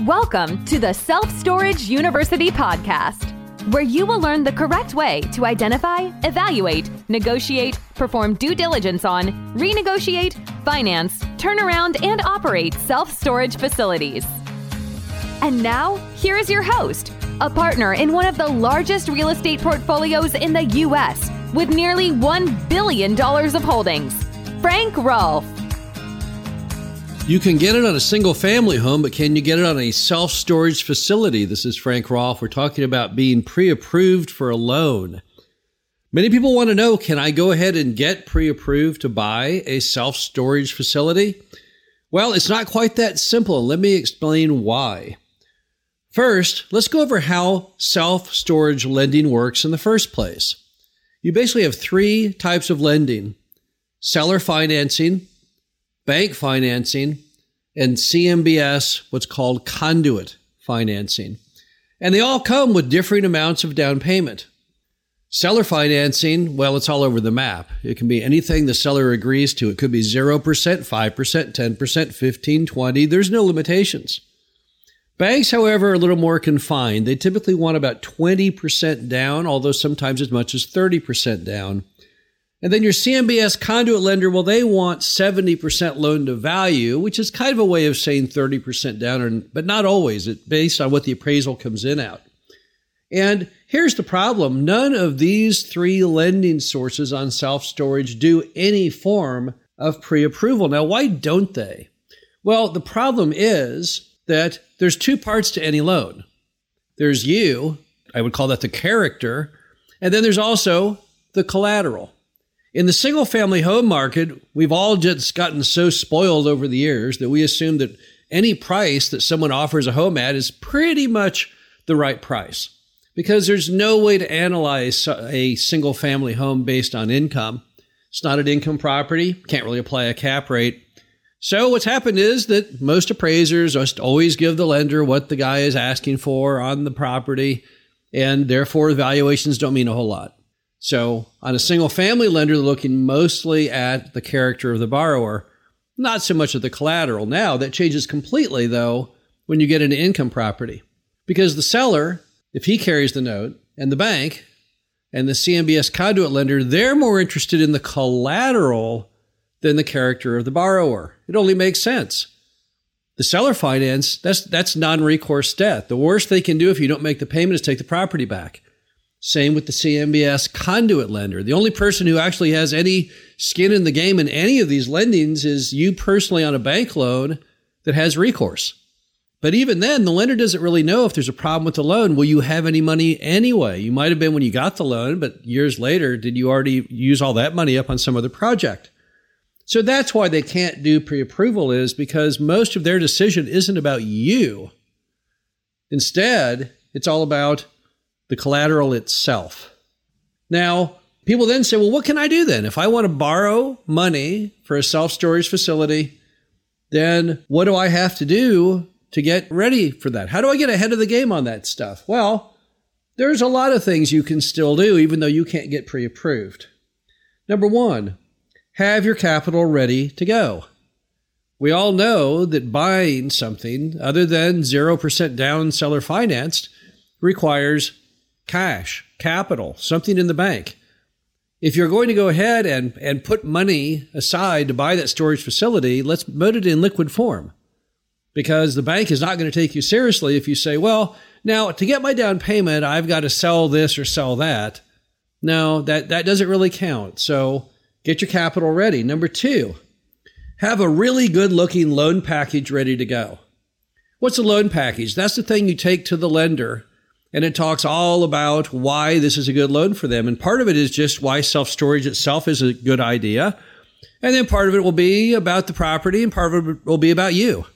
Welcome to the Self Storage University podcast, where you will learn the correct way to identify, evaluate, negotiate, perform due diligence on, renegotiate, finance, turn around, and operate self storage facilities. And now, here is your host, a partner in one of the largest real estate portfolios in the U.S. with nearly $1 billion of holdings, Frank Rolfe. You can get it on a single family home, but can you get it on a self storage facility? This is Frank Rolfe. We're talking about being pre approved for a loan. Many people want to know can I go ahead and get pre approved to buy a self storage facility? Well, it's not quite that simple. Let me explain why. First, let's go over how self storage lending works in the first place. You basically have three types of lending seller financing, bank financing, and CMBS, what's called conduit financing. And they all come with differing amounts of down payment. Seller financing, well, it's all over the map. It can be anything the seller agrees to. It could be 0%, 5%, 10%, 15, 20. There's no limitations. Banks, however, are a little more confined. They typically want about 20% down, although sometimes as much as 30% down. And then your CMBS conduit lender, well, they want 70% loan to value, which is kind of a way of saying 30% down, but not always. It's based on what the appraisal comes in at. And here's the problem none of these three lending sources on self storage do any form of pre approval. Now, why don't they? Well, the problem is that there's two parts to any loan there's you, I would call that the character, and then there's also the collateral. In the single family home market, we've all just gotten so spoiled over the years that we assume that any price that someone offers a home at is pretty much the right price because there's no way to analyze a single family home based on income. It's not an income property, can't really apply a cap rate. So what's happened is that most appraisers just always give the lender what the guy is asking for on the property, and therefore valuations don't mean a whole lot. So on a single family lender, they're looking mostly at the character of the borrower, not so much of the collateral. Now that changes completely though when you get an income property. Because the seller, if he carries the note, and the bank and the CMBS conduit lender, they're more interested in the collateral than the character of the borrower. It only makes sense. The seller finance, that's that's non-recourse debt. The worst they can do if you don't make the payment is take the property back. Same with the CMBS conduit lender. The only person who actually has any skin in the game in any of these lendings is you personally on a bank loan that has recourse. But even then, the lender doesn't really know if there's a problem with the loan. Will you have any money anyway? You might have been when you got the loan, but years later, did you already use all that money up on some other project? So that's why they can't do pre approval, is because most of their decision isn't about you. Instead, it's all about the collateral itself. Now, people then say, well, what can I do then? If I want to borrow money for a self storage facility, then what do I have to do to get ready for that? How do I get ahead of the game on that stuff? Well, there's a lot of things you can still do, even though you can't get pre approved. Number one, have your capital ready to go. We all know that buying something other than 0% down seller financed requires cash, capital, something in the bank. If you're going to go ahead and, and put money aside to buy that storage facility, let's put it in liquid form. Because the bank is not going to take you seriously if you say, well, now to get my down payment, I've got to sell this or sell that. No, that, that doesn't really count. So get your capital ready. Number two, have a really good looking loan package ready to go. What's a loan package? That's the thing you take to the lender and it talks all about why this is a good loan for them. And part of it is just why self storage itself is a good idea. And then part of it will be about the property and part of it will be about you.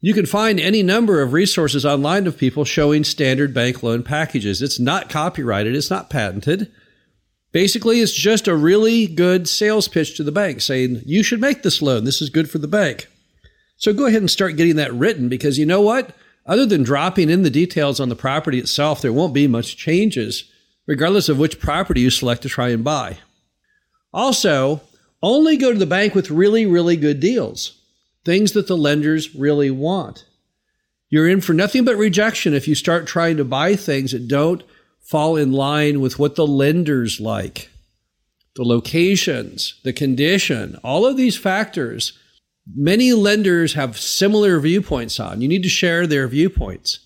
You can find any number of resources online of people showing standard bank loan packages. It's not copyrighted, it's not patented. Basically, it's just a really good sales pitch to the bank saying, you should make this loan. This is good for the bank. So go ahead and start getting that written because you know what? Other than dropping in the details on the property itself, there won't be much changes, regardless of which property you select to try and buy. Also, only go to the bank with really, really good deals, things that the lenders really want. You're in for nothing but rejection if you start trying to buy things that don't fall in line with what the lenders like. The locations, the condition, all of these factors, many lenders have similar viewpoints on. You need to share their viewpoints.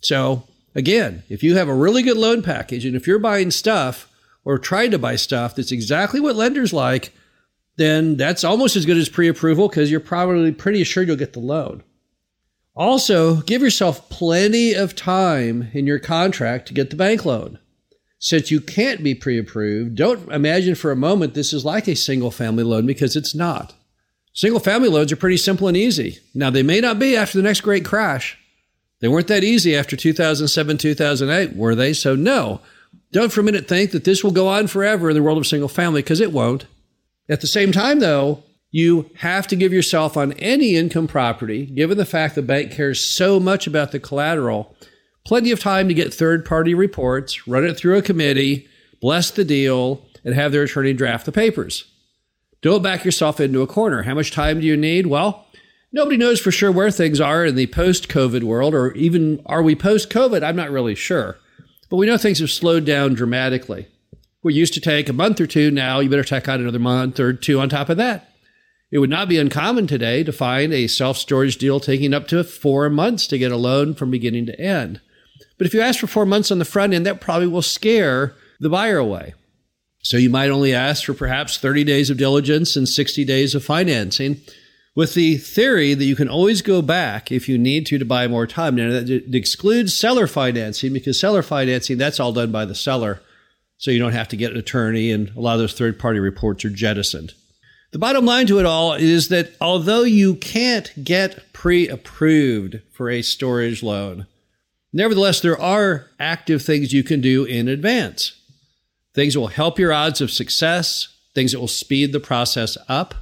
So, again, if you have a really good loan package and if you're buying stuff or trying to buy stuff that's exactly what lenders like, then that's almost as good as pre approval because you're probably pretty sure you'll get the loan. Also, give yourself plenty of time in your contract to get the bank loan. Since you can't be pre approved, don't imagine for a moment this is like a single family loan because it's not. Single family loans are pretty simple and easy. Now, they may not be after the next great crash. They weren't that easy after 2007, 2008, were they? So, no, don't for a minute think that this will go on forever in the world of single family because it won't. At the same time, though, you have to give yourself on any income property, given the fact the bank cares so much about the collateral, plenty of time to get third party reports, run it through a committee, bless the deal, and have their attorney draft the papers. Don't back yourself into a corner. How much time do you need? Well, nobody knows for sure where things are in the post COVID world, or even are we post COVID? I'm not really sure. But we know things have slowed down dramatically. We used to take a month or two. Now you better tack on another month or two on top of that. It would not be uncommon today to find a self storage deal taking up to four months to get a loan from beginning to end. But if you ask for four months on the front end, that probably will scare the buyer away. So you might only ask for perhaps 30 days of diligence and 60 days of financing with the theory that you can always go back if you need to to buy more time. Now that excludes seller financing because seller financing, that's all done by the seller so you don't have to get an attorney, and a lot of those third party reports are jettisoned. The bottom line to it all is that although you can't get pre approved for a storage loan, nevertheless, there are active things you can do in advance. Things that will help your odds of success, things that will speed the process up.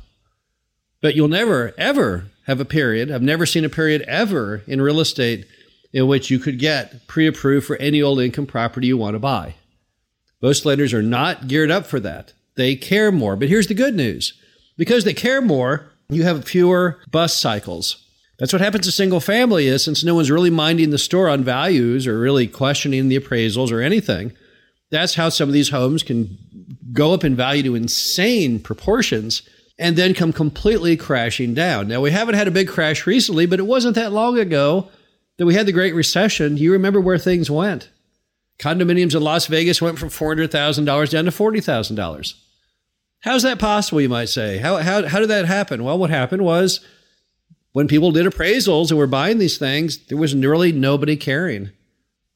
But you'll never, ever have a period. I've never seen a period ever in real estate in which you could get pre approved for any old income property you want to buy. Most lenders are not geared up for that. They care more. But here's the good news because they care more, you have fewer bust cycles. That's what happens to single family is since no one's really minding the store on values or really questioning the appraisals or anything. That's how some of these homes can go up in value to insane proportions and then come completely crashing down. Now, we haven't had a big crash recently, but it wasn't that long ago that we had the Great Recession. You remember where things went? Condominiums in Las Vegas went from $400,000 down to $40,000. How's that possible, you might say? How, how, how did that happen? Well, what happened was when people did appraisals and were buying these things, there was really nobody caring.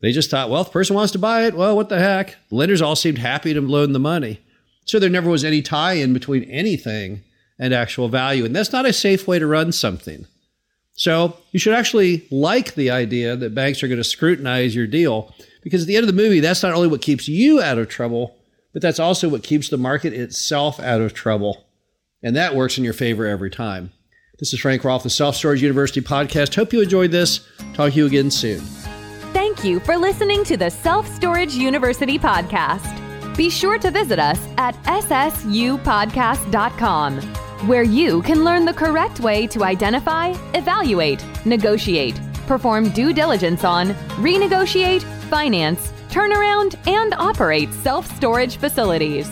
They just thought, well, if the person wants to buy it, well, what the heck? The lenders all seemed happy to loan the money. So there never was any tie in between anything and actual value. And that's not a safe way to run something. So you should actually like the idea that banks are going to scrutinize your deal because at the end of the movie, that's not only what keeps you out of trouble, but that's also what keeps the market itself out of trouble. And that works in your favor every time. This is Frank Rolfe, the Self Storage University podcast. Hope you enjoyed this. Talk to you again soon. You for listening to the Self Storage University podcast. Be sure to visit us at ssupodcast.com, where you can learn the correct way to identify, evaluate, negotiate, perform due diligence on, renegotiate, finance, turnaround, and operate self storage facilities.